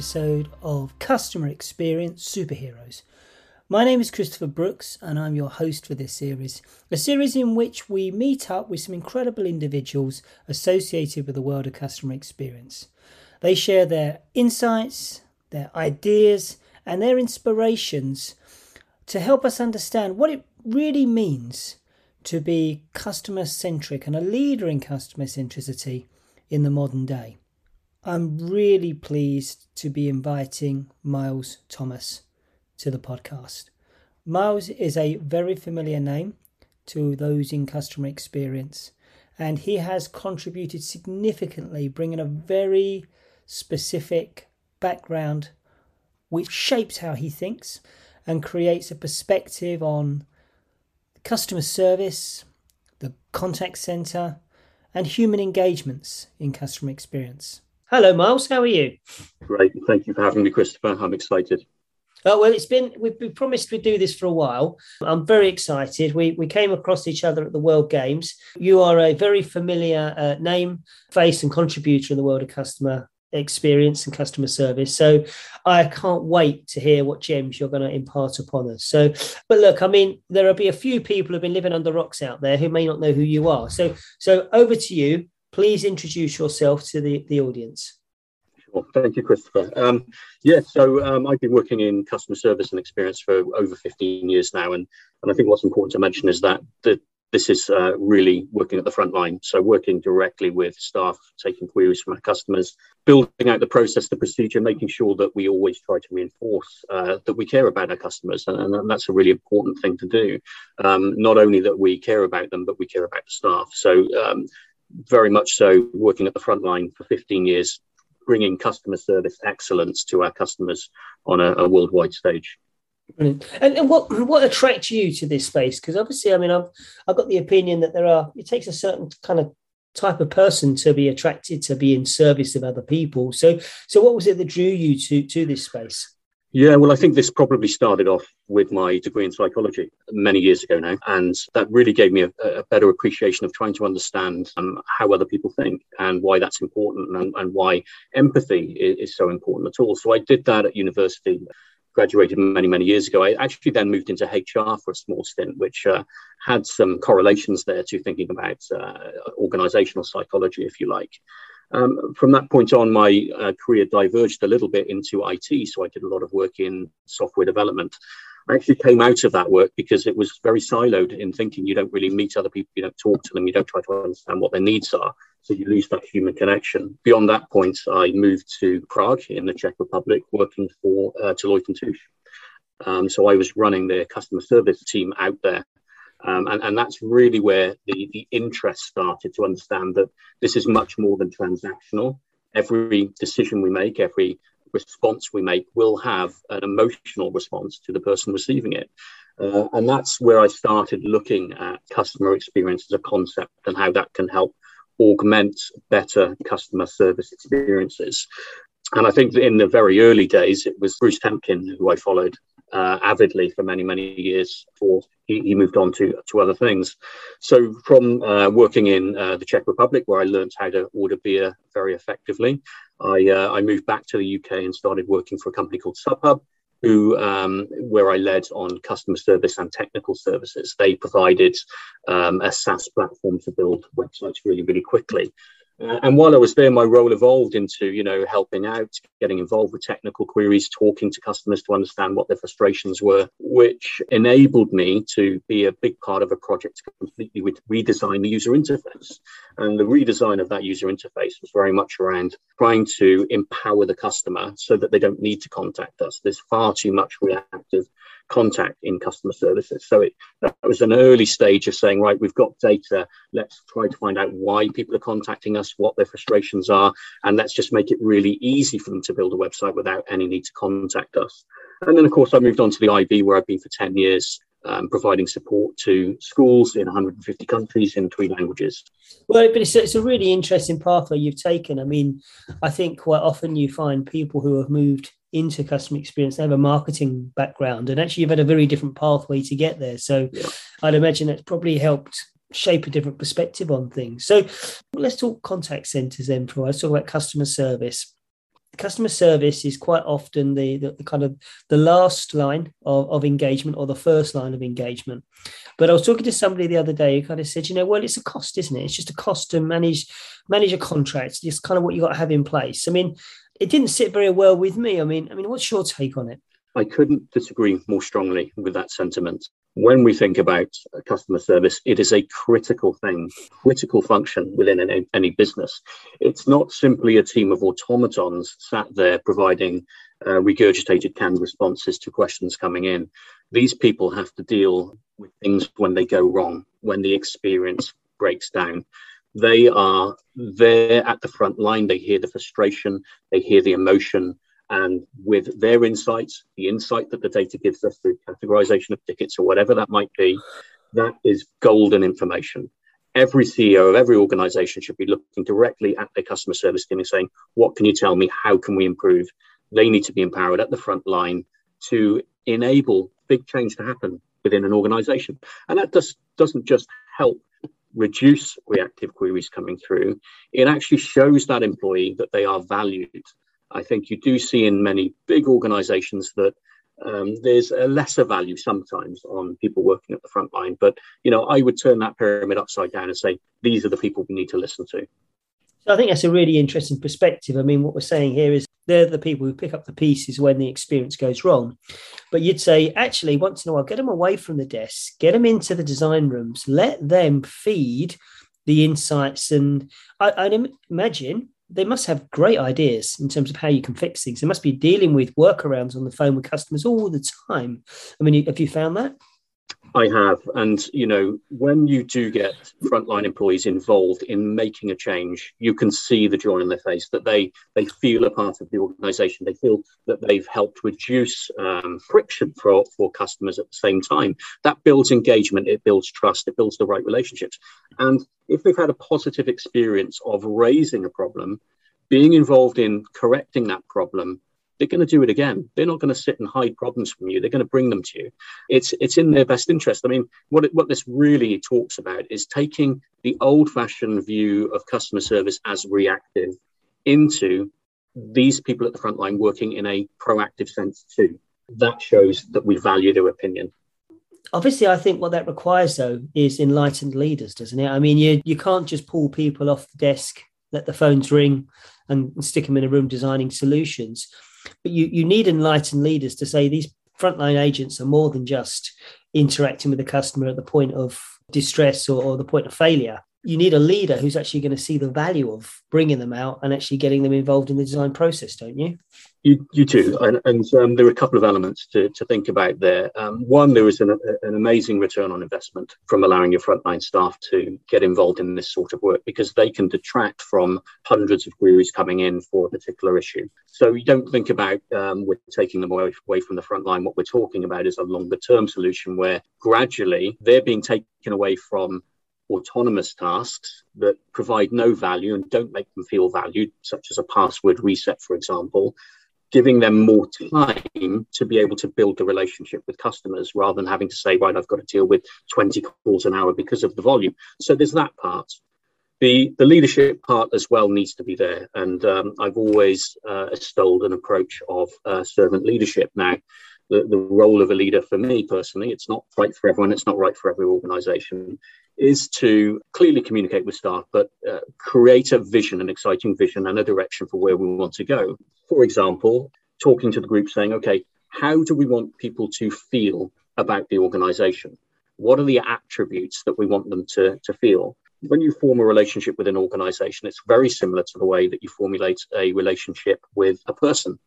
Episode of Customer Experience Superheroes. My name is Christopher Brooks, and I'm your host for this series, a series in which we meet up with some incredible individuals associated with the world of customer experience. They share their insights, their ideas, and their inspirations to help us understand what it really means to be customer centric and a leader in customer centricity in the modern day. I'm really pleased to be inviting Miles Thomas to the podcast. Miles is a very familiar name to those in customer experience, and he has contributed significantly, bringing a very specific background which shapes how he thinks and creates a perspective on customer service, the contact center, and human engagements in customer experience. Hello, Miles. How are you? Great. Thank you for having me, Christopher. I'm excited. Oh, well, it's been, we've we promised we'd do this for a while. I'm very excited. We, we came across each other at the World Games. You are a very familiar uh, name, face, and contributor in the world of customer experience and customer service. So I can't wait to hear what gems you're going to impart upon us. So, but look, I mean, there will be a few people who've been living under rocks out there who may not know who you are. So, so over to you please introduce yourself to the, the audience. Sure. Thank you, Christopher. Um, yeah, so um, I've been working in customer service and experience for over 15 years now. And, and I think what's important to mention is that the, this is uh, really working at the front line. So, working directly with staff, taking queries from our customers, building out the process, the procedure, making sure that we always try to reinforce uh, that we care about our customers. And, and, that's a really important thing to do. Um, not only that we care about them, but we care about the staff. So, um, very much so working at the front line for 15 years, bringing customer service excellence to our customers on a, a worldwide stage. Brilliant. And, and what what attracts you to this space? Because obviously, I mean, I've I've got the opinion that there are. It takes a certain kind of type of person to be attracted to be in service of other people. So so what was it that drew you to to this space? Yeah, well, I think this probably started off with my degree in psychology many years ago now. And that really gave me a, a better appreciation of trying to understand um, how other people think and why that's important and, and why empathy is, is, so important at all. So I did that at university, graduated many, many years ago. I actually then moved into HR for a small stint, which uh, had some correlations there to thinking about uh, organizational psychology, if you like. Um, from that point on, my uh, career diverged a little bit into IT. So I did a lot of work in software development. I actually came out of that work because it was very siloed in thinking you don't really meet other people, you don't talk to them, you don't try to understand what their needs are. So you lose that human connection. Beyond that point, I moved to Prague in the Czech Republic, working for uh, Deloitte and Touche. Um, so I was running the customer service team out there um, and, and that's really where the, the interest started to understand that this is much more than transactional. Every decision we make, every response we make will have an emotional response to the person receiving it. Uh, and that's where I started looking at customer experience as a concept and how that can help augment better customer service experiences. And I think in the very early days, it was Bruce Temkin who I followed uh, avidly for many, many years before he, he, moved on to, to other things. So, from uh, working in uh, the Czech Republic, where I learned how to order beer very effectively, I, uh, I moved back to the UK and started working for a company called SubHub. Who, um, where I led on customer service and technical services. They provided um, a SaaS platform to build websites really, really quickly. Uh, and while I was there, my role evolved into, you know, helping out, getting involved with technical queries, talking to customers to understand what their frustrations were, which enabled me to be a big part of a project to completely re- redesign the user interface. And the redesign of that user interface was very much around trying to empower the customer so that they don't need to contact us. There's far too much reactive contact in customer services. So it that was an early stage of saying, right, we've got data. Let's try to find out why people are contacting us, what their frustrations are, and let's just make it really easy for them to build a website without any need to contact us. And then, of course, I moved on to the IB, where I've been for 10 years. Um, providing support to schools in 150 countries in three languages. Well, but it's, it's a really interesting pathway you've taken. I mean, I think quite often you find people who have moved into customer experience. They have a marketing background, and actually, you've had a very different pathway to get there. So, yeah. I'd imagine it's probably helped shape a different perspective on things. So, let's talk contact centers then. For let's talk about customer service. customer service is quite often the, the, the, kind of the last line of, of engagement or the first line of engagement. But I was talking to somebody the other day who kind of said, you know, well, it's a cost, isn't it? It's just a cost to manage manage a contract. It's just kind of what you got to have in place. I mean, it didn't sit very well with me. I mean, I mean, what's your take on it? I couldn't disagree more strongly with that sentiment. When we think about customer service, it is a critical thing, critical function within any, any business. It's not simply a team of automatons sat there providing uh, regurgitated canned responses to questions coming in. These people have to deal with things when they go wrong, when the experience breaks down. They are there at the front line. They hear the frustration, they hear the emotion, and with their insights, the insight that the data gives us through categorization of tickets or whatever that might be, that is golden information. Every CEO of every organization should be looking directly at their customer service team and saying, What can you tell me? How can we improve? They need to be empowered at the front line to enable big change to happen within an organization. And that just doesn't just help reduce reactive queries coming through, it actually shows that employee that they are valued I think you do see in many big organizations that um, there's a lesser value sometimes on people working at the front line. But, you know, I would turn that pyramid upside down and say, these are the people we need to listen to. So I think that's a really interesting perspective. I mean, what we're saying here is they're the people who pick up the pieces when the experience goes wrong. But you'd say, actually, once in a while, get them away from the desk, get them into the design rooms, let them feed the insights. And I, would imagine they must have great ideas in terms of how you can fix things. They must be dealing with workarounds on the phone with customers all the time. I mean, have you found that? I have. And, you know, when you do get frontline employees involved in making a change, you can see the joy on their face that they, they feel a part of the organization. They feel that they've helped reduce um, friction for, for customers at the same time. That builds engagement, it builds trust, it builds the right relationships. And if they've had a positive experience of raising a problem, being involved in correcting that problem they're going to do it again. They're not going to sit and hide problems from you. They're going to bring them to you. It's it's in their best interest. I mean, what it, what this really talks about is taking the old-fashioned view of customer service as reactive into these people at the front line working in a proactive sense too. That shows that we value their opinion obviously i think what that requires though is enlightened leaders doesn't it i mean you you can't just pull people off the desk let the phones ring and stick them in a room designing solutions but you, you need enlightened leaders to say these frontline agents are more than just interacting with the customer at the point of distress or, or the point of failure you need a leader who's actually going to see the value of bringing them out and actually getting them involved in the design process, don't you? You, you do. And, and um, there are a couple of elements to, to think about there. Um, one, there is an, an amazing return on investment from allowing your frontline staff to get involved in this sort of work because they can detract from hundreds of queries coming in for a particular issue. So you don't think about um, we're taking them away, away from the front line. What we're talking about is a longer term solution where gradually they're being taken away from autonomous tasks that provide no value and don't make them feel valued, such as a password reset, for example, giving them more time to be able to build the relationship with customers rather than having to say, right, I've got to deal with 20 calls an hour because of the volume. So there's that part. The, the leadership part as well needs to be there. And um, I've always uh, extolled an approach of uh, servant leadership. Now, the, the role of a leader for me personally, it's not right for everyone, it's not right for every organization, is to clearly communicate with staff, but uh, create a vision, an exciting vision, and a direction for where we want to go. For example, talking to the group saying, okay, how do we want people to feel about the organization? What are the attributes that we want them to, to feel? When you form a relationship with an organization, it's very similar to the way that you formulate a relationship with a person.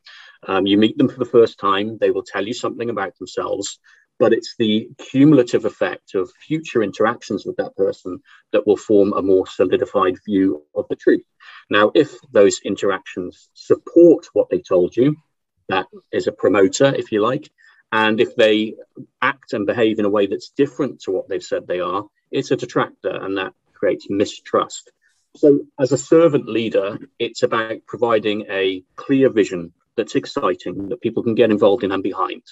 Um, you meet them for the first time, they will tell you something about themselves but it's the cumulative effect of future interactions with that person that will form a more solidified view of the truth. Now, if those interactions support what they told you, that is a promoter, if you like. And if they act and behave in a way that's different to what they've said they are, it's a detractor and that creates mistrust. So, as a servant leader, it's about providing a clear vision that's exciting, that people can get involved in and behind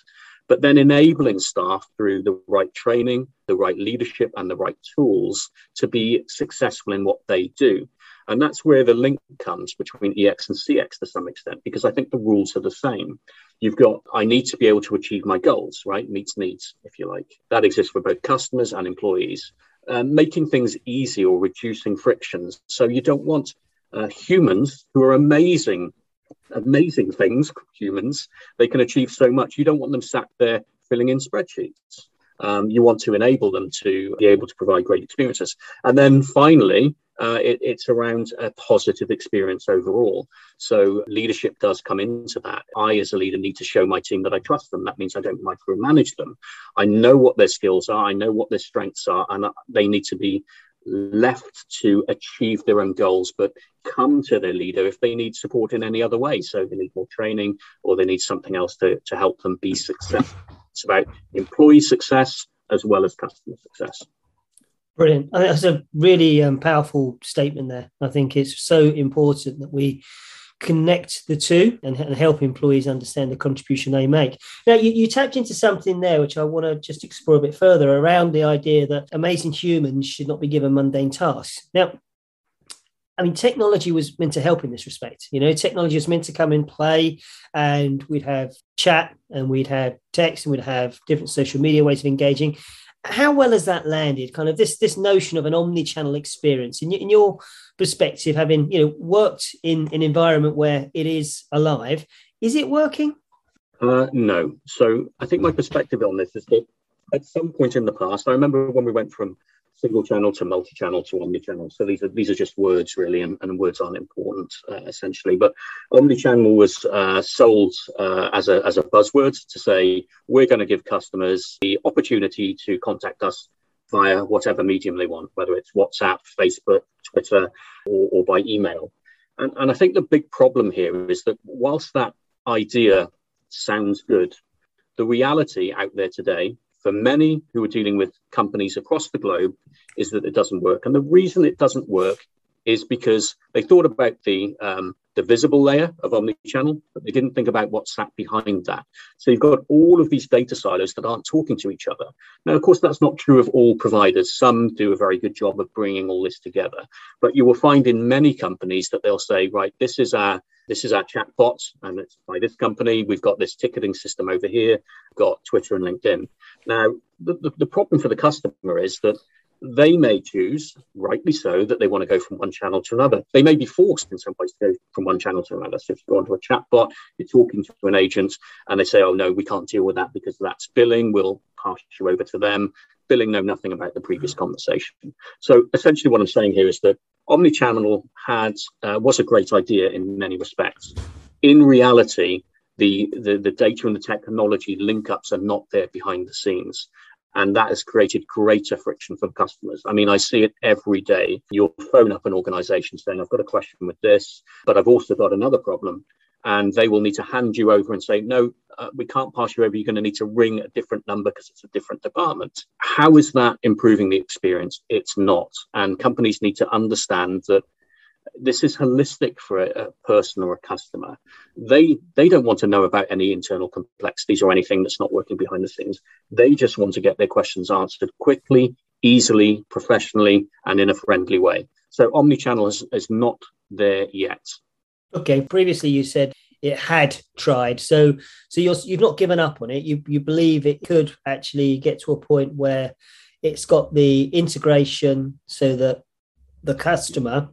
but then enabling staff through the right training, the right leadership, and the right tools to be successful in what they do. And that's where the link comes between EX and CX to some extent, because I think the rules are the same. You've got, I need to be able to achieve my goals, right? Meets needs, if you like. That exists for both customers and employees. Uh, making things easy or reducing frictions. So you don't want uh, humans who are amazing, amazing things, humans, they can achieve so much. You don't want them sat there filling in spreadsheets. Um, you want to enable them to be able to provide great experiences. And then finally, uh, it, it's around a positive experience overall. So leadership does come into that. I, as a leader, need to show my team that I trust them. That means I don't micromanage them. I know what their skills are, I know what their strengths are, and they need to be left to achieve their own goals, but come to their leader if they need support in any other way. So they need more training or they need something else to, to help them be successful. It's about employee success as well as customer success. Brilliant. I think that's a really um, powerful statement there. I think it's so important that we connect the two and, and, help employees understand the contribution they make. Now, you, you tapped into something there, which I want to just explore a bit further around the idea that amazing humans should not be given mundane tasks. Now, I mean, technology was meant to help in this respect. You know, technology was meant to come in play, and we'd have chat, and we'd have text, and we'd have different social media ways of engaging. How well has that landed? Kind of this this notion of an omni-channel experience in, in your perspective, having you know worked in an environment where it is alive, is it working? Uh, no. So I think my perspective on this is that at some point in the past, I remember when we went from single channel to multi-channel to omni-channel. So these are these are just words really, and, and words aren't important uh, essentially. But omni-channel was uh, sold uh, as a as a buzzword to say we're going to give customers the opportunity to contact us via whatever medium they want, whether it's WhatsApp, Facebook, Twitter, or, or by email. And, and I think the big problem here is that whilst that idea sounds good, the reality out there today for many who are dealing with companies across the globe is that it doesn't work. And the reason it doesn't work is because they thought about the um, the visible layer of omnichannel, but they didn't think about what sat behind that. So you've got all of these data silos that aren't talking to each other. Now, of course, that's not true of all providers. Some do a very good job of bringing all this together, but you will find in many companies that they'll say, right, this is our this is our chatbot, and it's by this company. We've got this ticketing system over here. We've got Twitter and LinkedIn. Now, the, the, the problem for the customer is that they may choose, rightly so, that they want to go from one channel to another. They may be forced in some ways to go from one channel to another. So if you go onto a chatbot, you're talking to an agent and they say, oh, no, we can't deal with that because that's billing. We'll pass you over to them. Billing know nothing about the previous conversation. So essentially what I'm saying here is that omnichannel had uh, was a great idea in many respects. In reality, the, the, the data and the technology link ups are not there behind the scenes. And that has created greater friction for customers. I mean, I see it every day. You'll phone up an organization saying, I've got a question with this, but I've also got another problem. And they will need to hand you over and say, no, uh, we can't pass you over. You're going to need to ring a different number because it's a different department. How is that improving the experience? It's not. And companies need to understand that this is holistic for a, a, person or a customer. They they don't want to know about any internal complexities or anything that's not working behind the scenes. They just want to get their questions answered quickly, easily, professionally, and in a friendly way. So omnichannel is, is not there yet. Okay. Previously, you said it had tried. So so you're you've not given up on it. You you believe it could actually get to a point where it's got the integration so that the customer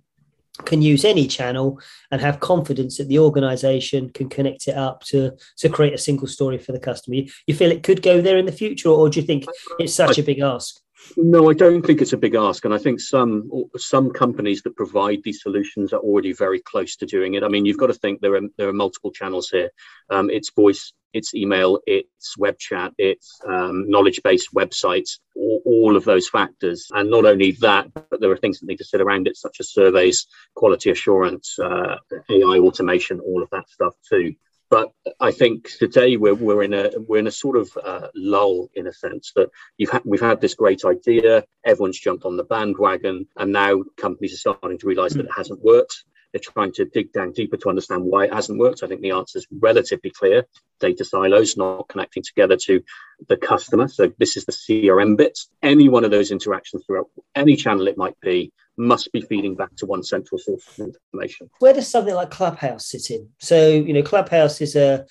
can use any channel and have confidence that the organization can connect it up to to create a single story for the customer you, you feel it could go there in the future or, do you think it's such I, a big ask no i don't think it's a big ask and i think some some companies that provide these solutions are already very close to doing it i mean you've got to think there are there are multiple channels here um, it's voice it's email, it's web chat, it's um, knowledge based websites, all, all, of those factors. And not only that, but there are things that need to sit around it, such as surveys, quality assurance, uh, AI automation, all of that stuff too. But I think today we're, we're in a we're in a sort of uh, lull in a sense that you've ha- we've had this great idea, everyone's jumped on the bandwagon, and now companies are starting to realise that it hasn't worked. They're trying to dig down deeper to understand why it hasn't worked. I think the answer is relatively clear. Data silos not connecting together to the customer. So this is the CRM bit. Any one of those interactions throughout any channel it might be must be feeding back to one central source of information. Where does something like Clubhouse sit in? So, you know, Clubhouse is a,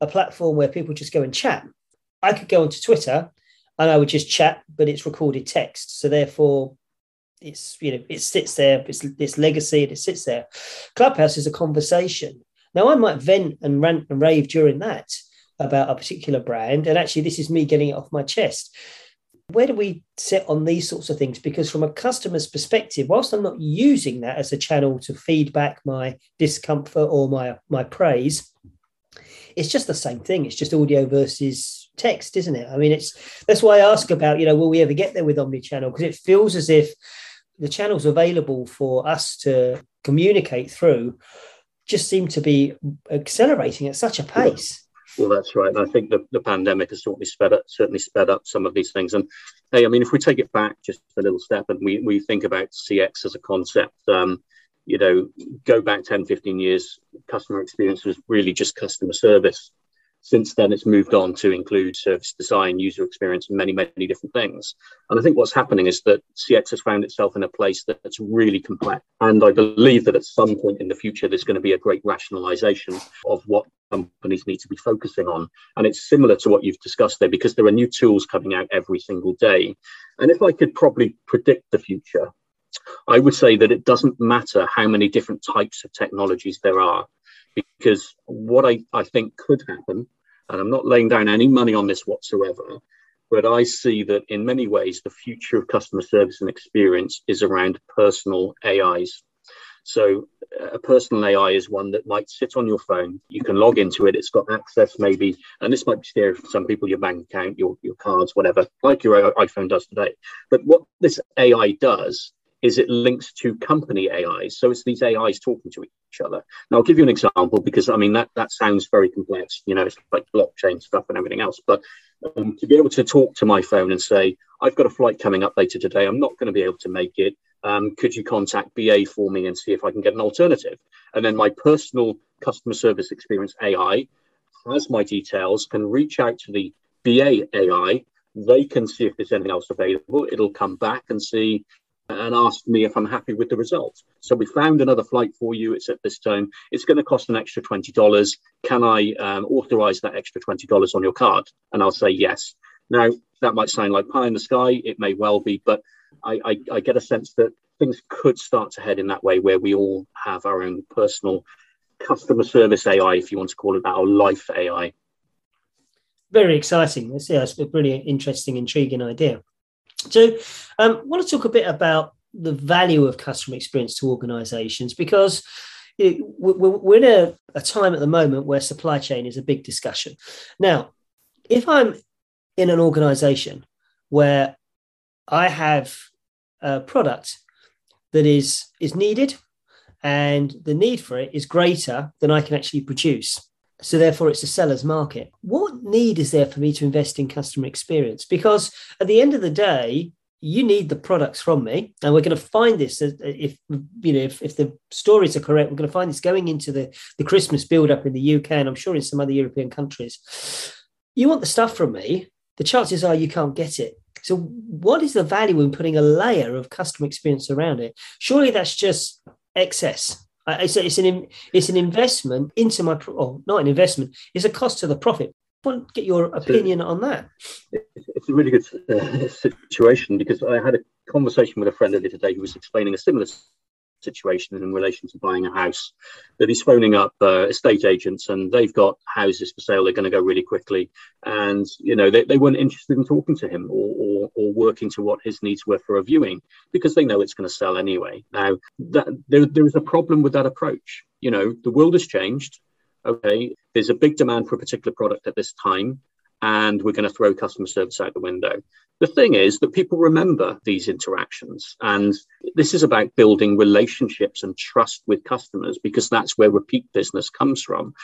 a platform where people just go and chat. I could go onto Twitter and I would just chat, but it's recorded text. So therefore, it's you know it sits there. It's it's legacy and it sits there. Clubhouse is a conversation. Now I might vent and rant and rave during that about a particular brand, and actually this is me getting it off my chest. Where do we sit on these sorts of things? Because from a customer's perspective, whilst I'm not using that as a channel to feedback my discomfort or my my praise, it's just the same thing. It's just audio versus text, isn't it? I mean, it's that's why I ask about, you know, will we ever get there with omni-channel? Because it feels as if the channels available for us to communicate through just seem to be accelerating at such a pace. Well, that's right. And I think the, the pandemic has certainly sped up certainly sped up some of these things. And hey, I mean, if we take it back just a little step and we, we think about CX as a concept, um, you know, go back 10, 15 years, customer experience was really just customer service. Since then, it's moved on to include service design, user experience, and many, many different things. And I think what's happening is that CX has found itself in a place that's really complex. And I believe that at some point in the future, there's going to be a great rationalization of what companies need to be focusing on. And it's similar to what you've discussed there because there are new tools coming out every single day. And if I could probably predict the future, I would say that it doesn't matter how many different types of technologies there are because what I, I think could happen, and I'm not laying down any money on this whatsoever, but I see that in many ways the future of customer service and experience is around personal AIs. So uh, a personal AI is one that might sit on your phone. You can log into it. It's got access, maybe, and this might be scary for some people, your bank account, your, your cards, whatever, like your iPhone does today. But what this AI does is it links to company AIs. So it's these AIs talking to each other. Now I'll give you an example because I mean that that sounds very complex. You know, it's like blockchain stuff and everything else. But um, to be able to talk to my phone and say, I've got a flight coming up later today. I'm not going to be able to make it. Um, could you contact BA for me and see if I can get an alternative? And then my personal customer service experience AI has my details, can reach out to the BA AI. They can see if there's anything else available. It'll come back and see and asked me if I'm happy with the results. So we found another flight for you. It's at this time. It's going to cost an extra $20. Can I um, authorize that extra $20 on your card? And I'll say yes. Now, that might sound like pie in the sky. It may well be, but I, I, I get a sense that things could start to head in that way where we all have our own personal customer service AI, if you want to call it that, or life AI. Very exciting. That's, yeah, it's a really interesting, intriguing idea. So, um, I want to talk a bit about the value of customer experience to organizations because we're in a, a time at the moment where supply chain is a big discussion. Now, if I'm in an organization where I have a product that is is needed and the need for it is greater than I can actually produce. So therefore, it's a seller's market. What need is there for me to invest in customer experience? Because at the end of the day, you need the products from me, and we're going to find this if you know if, if the stories are correct. We're going to find this going into the the Christmas build up in the UK, and I'm sure in some other European countries. You want the stuff from me. The chances are you can't get it. So, what is the value in putting a layer of customer experience around it? Surely that's just excess uh, it's, it's an it's an investment into my oh not an investment. It's a cost to the profit. I want to get your opinion so, on that. It's a really good uh, situation because I had a conversation with a friend earlier today who was explaining a similar situation in relation to buying a house. That he's phoning up uh, estate agents and they've got houses for sale. They're going to go really quickly. And you know they, they weren't interested in talking to him or, or, or working to what his needs were for a viewing because they know it's going to sell anyway. Now that there, there is a problem with that approach. You know the world has changed okay? There's a big demand for a particular product at this time and we're going to throw customer service out the window. The thing is that people remember these interactions, and this is about building relationships and trust with customers because that's where repeat business comes from.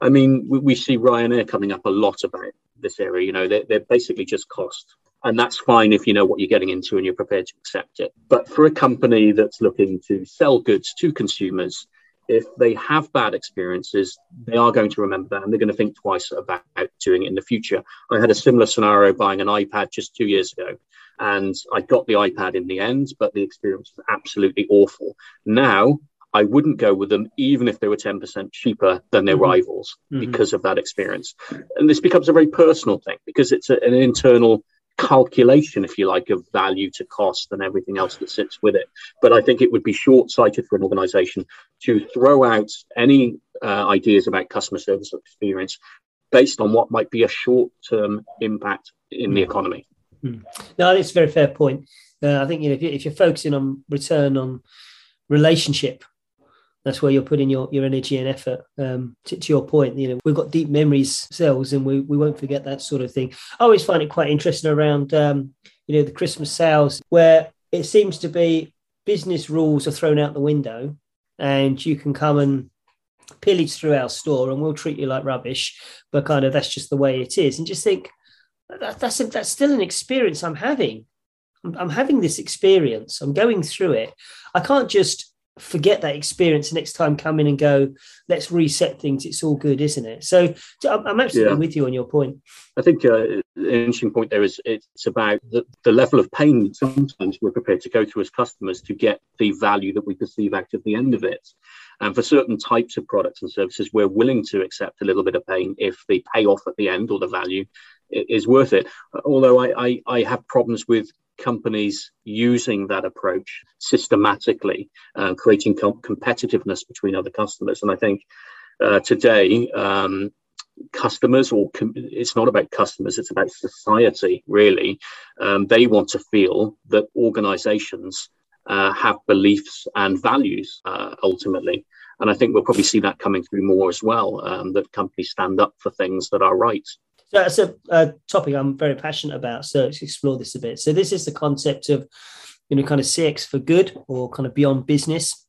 I mean, we, we see Ryanair coming up a lot about this area. You know, they're, they're basically just cost. And that's fine if you know what you're getting into and you're prepared to accept it. But for a company that's looking to sell goods to consumers, if they have bad experiences, they are going to remember that and they're going to think twice about doing it in the future. I had a similar scenario buying an iPad just two years ago, and I got the iPad in the end, but the experience was absolutely awful. Now, I wouldn't go with them even if they were 10% cheaper than their mm-hmm. rivals mm-hmm. because of that experience. And this becomes a very personal thing because it's a, an internal calculation, if you like, of value to cost and everything else that sits with it. But I think it would be short sighted for an organization to throw out any uh, ideas about customer service experience based on what might be a short term impact in the economy. Hmm. No, it's a very fair point. Uh, I think you know if, you, are focusing on return on relationship that's where you're putting your, your energy and effort. Um, to, to, your point, you know, we've got deep memories cells and we, we won't forget that sort of thing. I always find it quite interesting around, um, you know, the Christmas sales where it seems to be business rules are thrown out the window and you can come and pillage through our store and we'll treat you like rubbish, but kind of that's just the way it is. And just think that, that's, a, that's still an experience I'm having. I'm, I'm having this experience. I'm going through it. I can't just forget that experience next time come in and go let's reset things. It's all good isn't it? So, i'm absolutely yeah. with you on your point. I think uh, an interesting point there is it's about the, the level of pain sometimes we're prepared to go through as customers to get the value that we perceive out of the end of it. And for certain types of products and services we're willing to accept a little bit of pain if the payoff at the end or the value is worth it. Although i, I, I have problems with companies using that approach systematically, uh, creating com- competitiveness between other customers. And I think uh, today, um, customers, or com- it's not about customers, it's about society, really. Um, they want to feel that organizations uh, have beliefs and values uh, ultimately. And I think we'll probably see that coming through more as well, um, that companies stand up for things that are right. So that's a, a, topic I'm very passionate about. So let's explore this a bit. So this is the concept of, you know, kind of CX for good or kind of beyond business.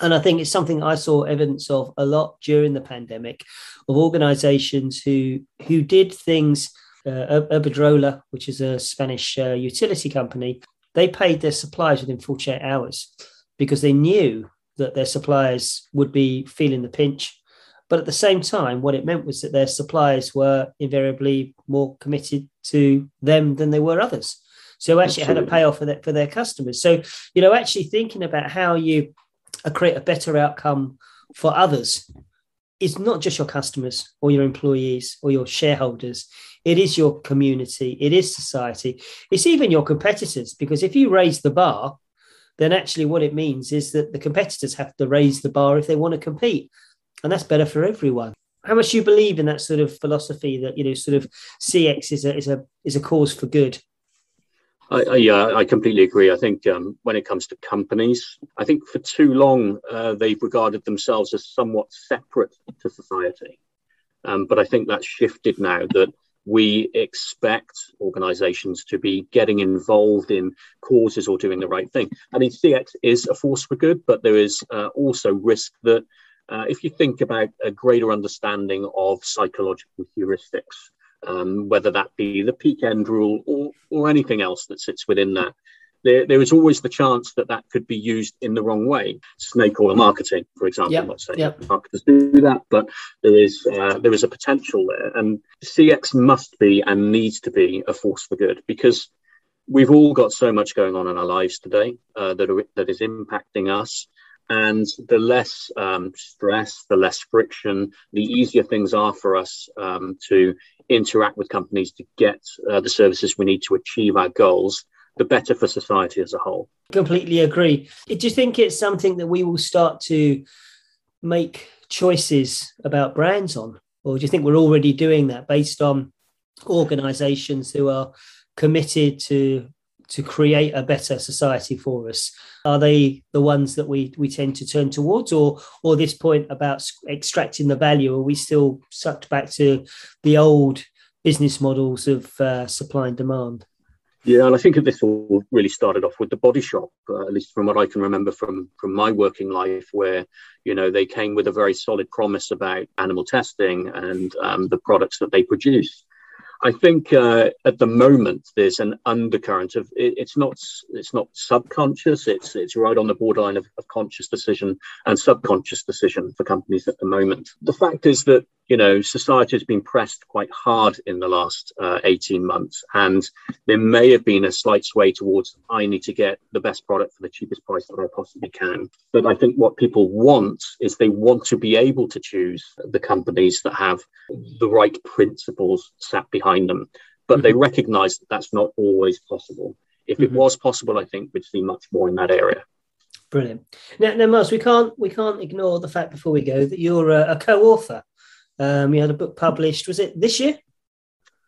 And I think it's something I saw evidence of a lot during the pandemic, of organisations who who did things. Uh, Iberdrola, which is a Spanish uh, utility company, they paid their suppliers within 48 hours because they knew that their suppliers would be feeling the pinch but at the same time, what it meant was that their suppliers were invariably more committed to them than they were others. So actually, Absolutely. it had a payoff for, that, for their customers. So, you know, actually thinking about how you uh, create a better outcome for others is not just your customers or your employees or your shareholders. It is your community. It is society. It's even your competitors, because if you raise the bar, then actually what it means is that the competitors have to raise the bar if they want to compete and that's better for everyone. How much you believe in that sort of philosophy that you know, sort of CX is a is a is a cause for good? I, I, uh, I completely agree. I think um, when it comes to companies, I think for too long uh, they've regarded themselves as somewhat separate to society. Um, but I think that's shifted now that we expect organizations to be getting involved in causes or doing the right thing. I mean, CX is a force for good, but there is uh, also risk that uh, if you think about a greater understanding of psychological heuristics, um, whether that be the peak end rule or, or anything else that sits within that, there, there is always the chance that that could be used in the wrong way. Snake oil marketing, for example. Yep. I'm not saying yep. marketers do that, but there is uh, there is a potential there, and CX must be and needs to be a force for good because we've all got so much going on in our lives today uh, that are, that is impacting us. And the less um, stress, the less friction, the easier things are for us um, to interact with companies to get uh, the services we need to achieve our goals, the better for society as a whole. Completely agree. Do you think it's something that we will start to make choices about brands on? Or do you think we're already doing that based on organizations who are committed to to create a better society for us? Are they the ones that we we tend to turn towards, or or this point about extracting the value? Are we still sucked back to the old business models of uh, supply and demand? Yeah, and I think this all really started off with the body shop, uh, at least from what I can remember from from my working life, where you know they came with a very solid promise about animal testing and um, the products that they produce. I think uh, at the moment there's an undercurrent of it, it's not it's not subconscious. It's it's right on the borderline of, of conscious decision and subconscious decision for companies at the moment. The fact is that you know society has been pressed quite hard in the last uh, 18 months, and there may have been a slight sway towards I need to get the best product for the cheapest price that I possibly can. But I think what people want is they want to be able to choose the companies that have the right principles sat behind them. But mm-hmm. they recognize that that's not always possible. If mm-hmm. it was possible, I think we'd see much more in that area. Brilliant. Now, now, Miles, we can't we can't ignore the fact before we go that you're a, a co-author. Um, you had a book published. Was it this year?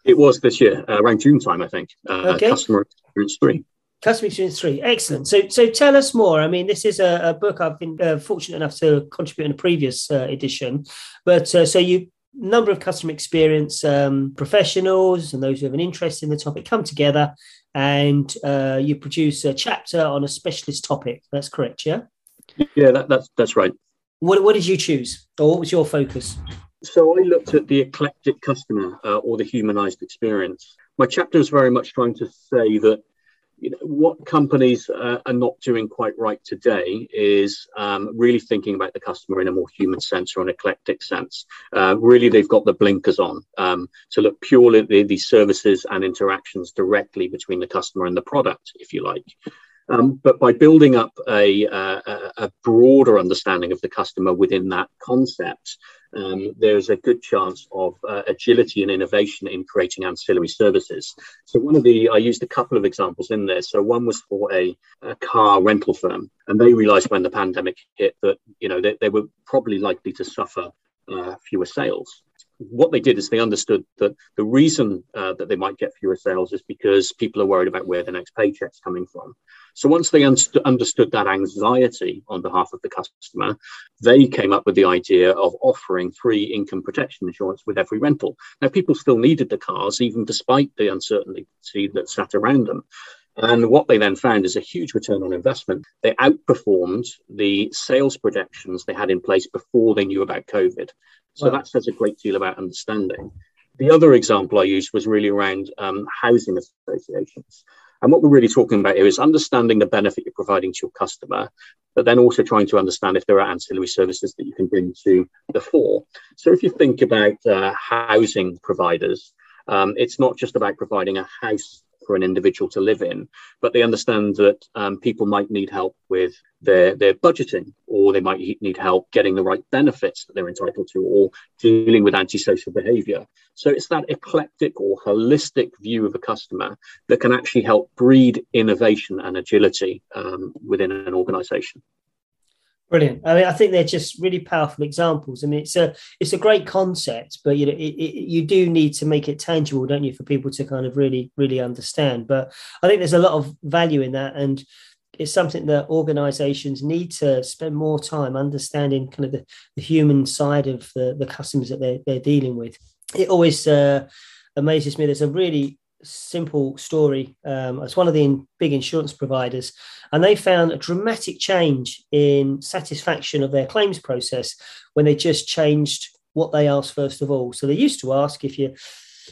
It was this year, uh, around June time, I think. Uh, okay. Customer Experience Three. Customer Experience Three, excellent. So, so tell us more. I mean, this is a, a book I've been uh, fortunate enough to contribute in a previous uh, edition, but uh, so you number of customer experience um, professionals and those who have an interest in the topic come together and uh, you produce a chapter on a specialist topic. That's correct, yeah? Yeah, that, that's, that's right. What, what did you choose or what was your focus? So I looked at the eclectic customer uh, or the humanized experience. My chapter is very much trying to say that you know, what companies uh, are not doing quite right today is um, really thinking about the customer in a more human sense or an eclectic sense. Uh, really, they've got the blinkers on um, to look purely at the, the, services and interactions directly between the customer and the product, if you like. Um, but by building up a, a, a, broader understanding of the customer within that concept, um, there's a good chance of uh, agility and innovation in creating ancillary services. So one of the, I used a couple of examples in there. So one was for a, a car rental firm, and they realized when the pandemic hit that, you know, they, they were probably likely to suffer uh, fewer sales what they did is they understood that the reason uh, that they might get fewer sales is because people are worried about where the next paycheck's coming from. So once they un- understood that anxiety on behalf of the customer, they came up with the idea of offering free income protection insurance with every rental. Now, people still needed the cars, even despite the uncertainty that sat around them. And what they then found is a huge return on investment. They outperformed the sales projections they had in place before they knew about COVID. So that says a great deal about understanding. The other example I used was really around um, housing associations. And what we're really talking about here is understanding the benefit you're providing to your customer, but then also trying to understand if there are ancillary services that you can bring to the fore. So if you think about uh, housing providers, um, it's not just about providing a house for an individual to live in, but they understand that um, people might need help with their, their budgeting, or they might need help getting the right benefits that they're entitled to, or dealing with antisocial behavior. So it's that eclectic or holistic view of a customer that can actually help breed innovation and agility um, within an organization. Brilliant. I mean, I think they're just really powerful examples. I mean, it's a it's a great concept, but you know, it, it, you do need to make it tangible, don't you, for people to kind of really really understand. But I think there's a lot of value in that, and it's something that organisations need to spend more time understanding, kind of the, the human side of the the customers that they're they're dealing with. It always uh, amazes me. There's a really simple story. Um, it's one of the big insurance providers, and they found a dramatic change in satisfaction of their claims process when they just changed what they asked first of all. So they used to ask if you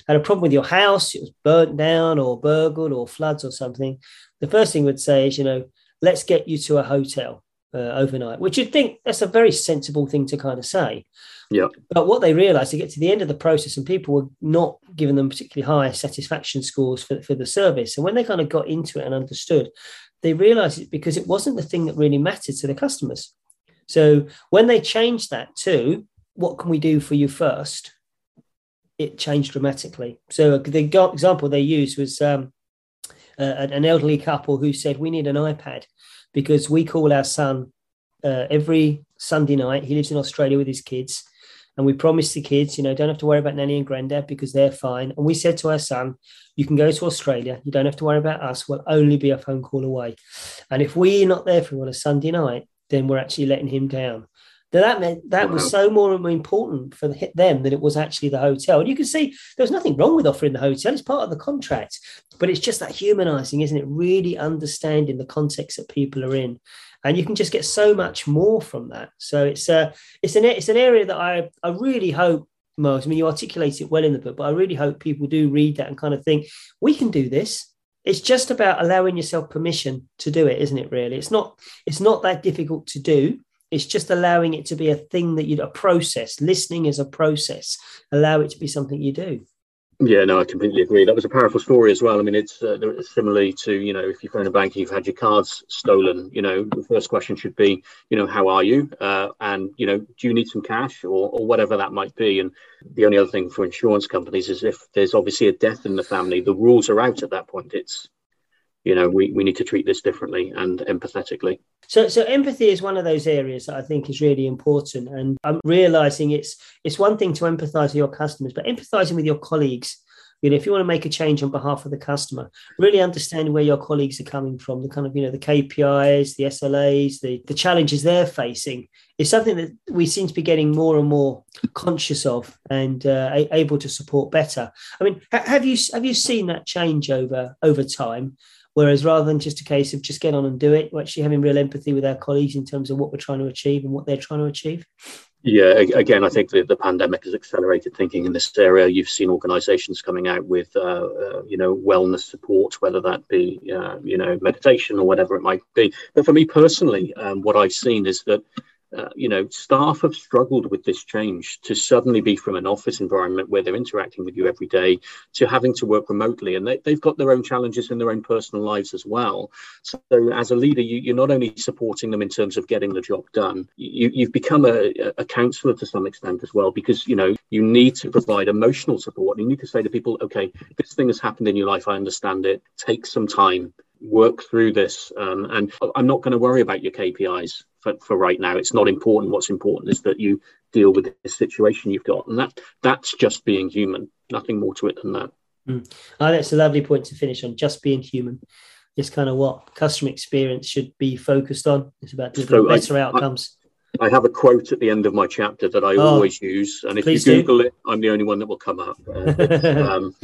had a problem with your house, it was burnt down or burgled or floods or something. The first thing would say is, you know, let's get you to a hotel uh, overnight, which you'd think that's a very sensible thing to kind of say. Yeah. But what they realized, they get to the end of the process and people were not giving them particularly high satisfaction scores for, for the service. And when they kind of got into it and understood, they realized it because it wasn't the thing that really mattered to the customers. So when they changed that to what can we do for you first, it changed dramatically. So the example they used was um, uh, an elderly couple who said, We need an iPad because we call our son uh, every Sunday night. He lives in Australia with his kids. And we promised the kids, you know, don't have to worry about nanny and granddad because they're fine. And we said to our son, you can go to Australia. You don't have to worry about us. We'll only be a phone call away. And if we're not there for him on a Sunday night, then we're actually letting him down. That meant that was so more important for them than it was actually the hotel. And you can see there's nothing wrong with offering the hotel; it's part of the contract. But it's just that humanizing, isn't it? Really understanding the context that people are in, and you can just get so much more from that. So it's a it's an it's an area that I I really hope Miles. I mean, you articulate it well in the book, but I really hope people do read that and kind of think we can do this. It's just about allowing yourself permission to do it, isn't it? Really, it's not. It's not that difficult to do. It's just allowing it to be a thing that you a process. Listening is a process. Allow it to be something you do. Yeah, no, I completely agree. That was a powerful story as well. I mean, it's uh, similarly to you know, if you phone a bank and you've had your cards stolen, you know, the first question should be, you know, how are you? Uh, and you know, do you need some cash or, or whatever that might be? And the only other thing for insurance companies is if there's obviously a death in the family, the rules are out at that point. It's you know we, we need to treat this differently and empathetically. So so empathy is one of those areas that i think is really important and i'm realizing it's it's one thing to empathize with your customers but empathizing with your colleagues you know if you want to make a change on behalf of the customer really understand where your colleagues are coming from the kind of you know the kpis the slas the, the challenges they're facing is something that we seem to be getting more and more conscious of and uh, able to support better. I mean have you have you seen that change over over time Whereas rather than just a case of just get on and do it, we're actually having real empathy with our colleagues in terms of what we're trying to achieve and what they're trying to achieve. Yeah, again, I think the, the pandemic has accelerated thinking in this area. You've seen organisations coming out with, uh, uh, you know, wellness support, whether that be, uh, you know, meditation or whatever it might be. But for me personally, um, what I've seen is that uh, you know, staff have struggled with this change to suddenly be from an office environment where they're interacting with you every day to having to work remotely. And they, have got their own challenges in their own personal lives as well. So, as a leader, you, are not only supporting them in terms of getting the job done, you, have become a, a counselor to some extent as well, because, you know, you need to provide emotional support. You need to say to people, okay, this thing has happened in your life. I understand it. Take some time work through this. Um, and I'm not going to worry about your KPIs for, for right now. It's not important. What's important is that you deal with the situation you've got, and that that's just being human. Nothing more to it than that. Mm. Oh, that's a lovely point to finish on. Just being human. It's kind of what customer experience should be focused on. It's about delivering so better I, outcomes. I, I, have a quote at the end of my chapter that I oh, always use, and if you Google do. it, I'm the only one that will come up. Uh, um,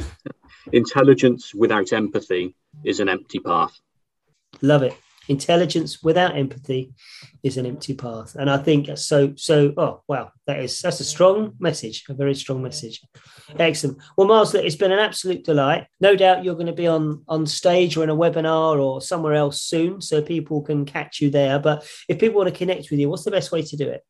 intelligence without empathy is an empty path. Love it. Intelligence without empathy is an empty path. And I think so, so, oh, wow, that is, that's a strong message, a very strong message. Excellent. Well, Miles, it's been an absolute delight. No doubt you're going to be on, on stage or in a webinar or somewhere else soon so people can catch you there. But if people want to connect with you, what's the best way to do it?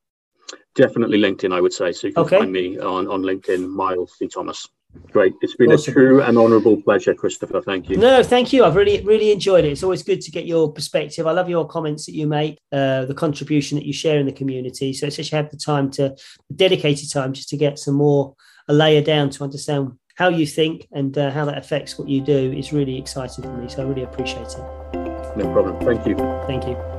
Definitely LinkedIn, I would say. So you can okay. find me on, on LinkedIn, Miles C. Thomas. Great. It's been awesome. a true and honourable pleasure, Christopher. Thank you. No, thank you. I've really, really enjoyed it. It's always good to get your perspective. I love your comments that you make, uh, the contribution that you share in the community. So it's actually had the time to dedicated time just to get some more a layer down to understand how you think and uh, how that affects what you do is really exciting for me. So I really appreciate it. No problem. Thank you. Thank you.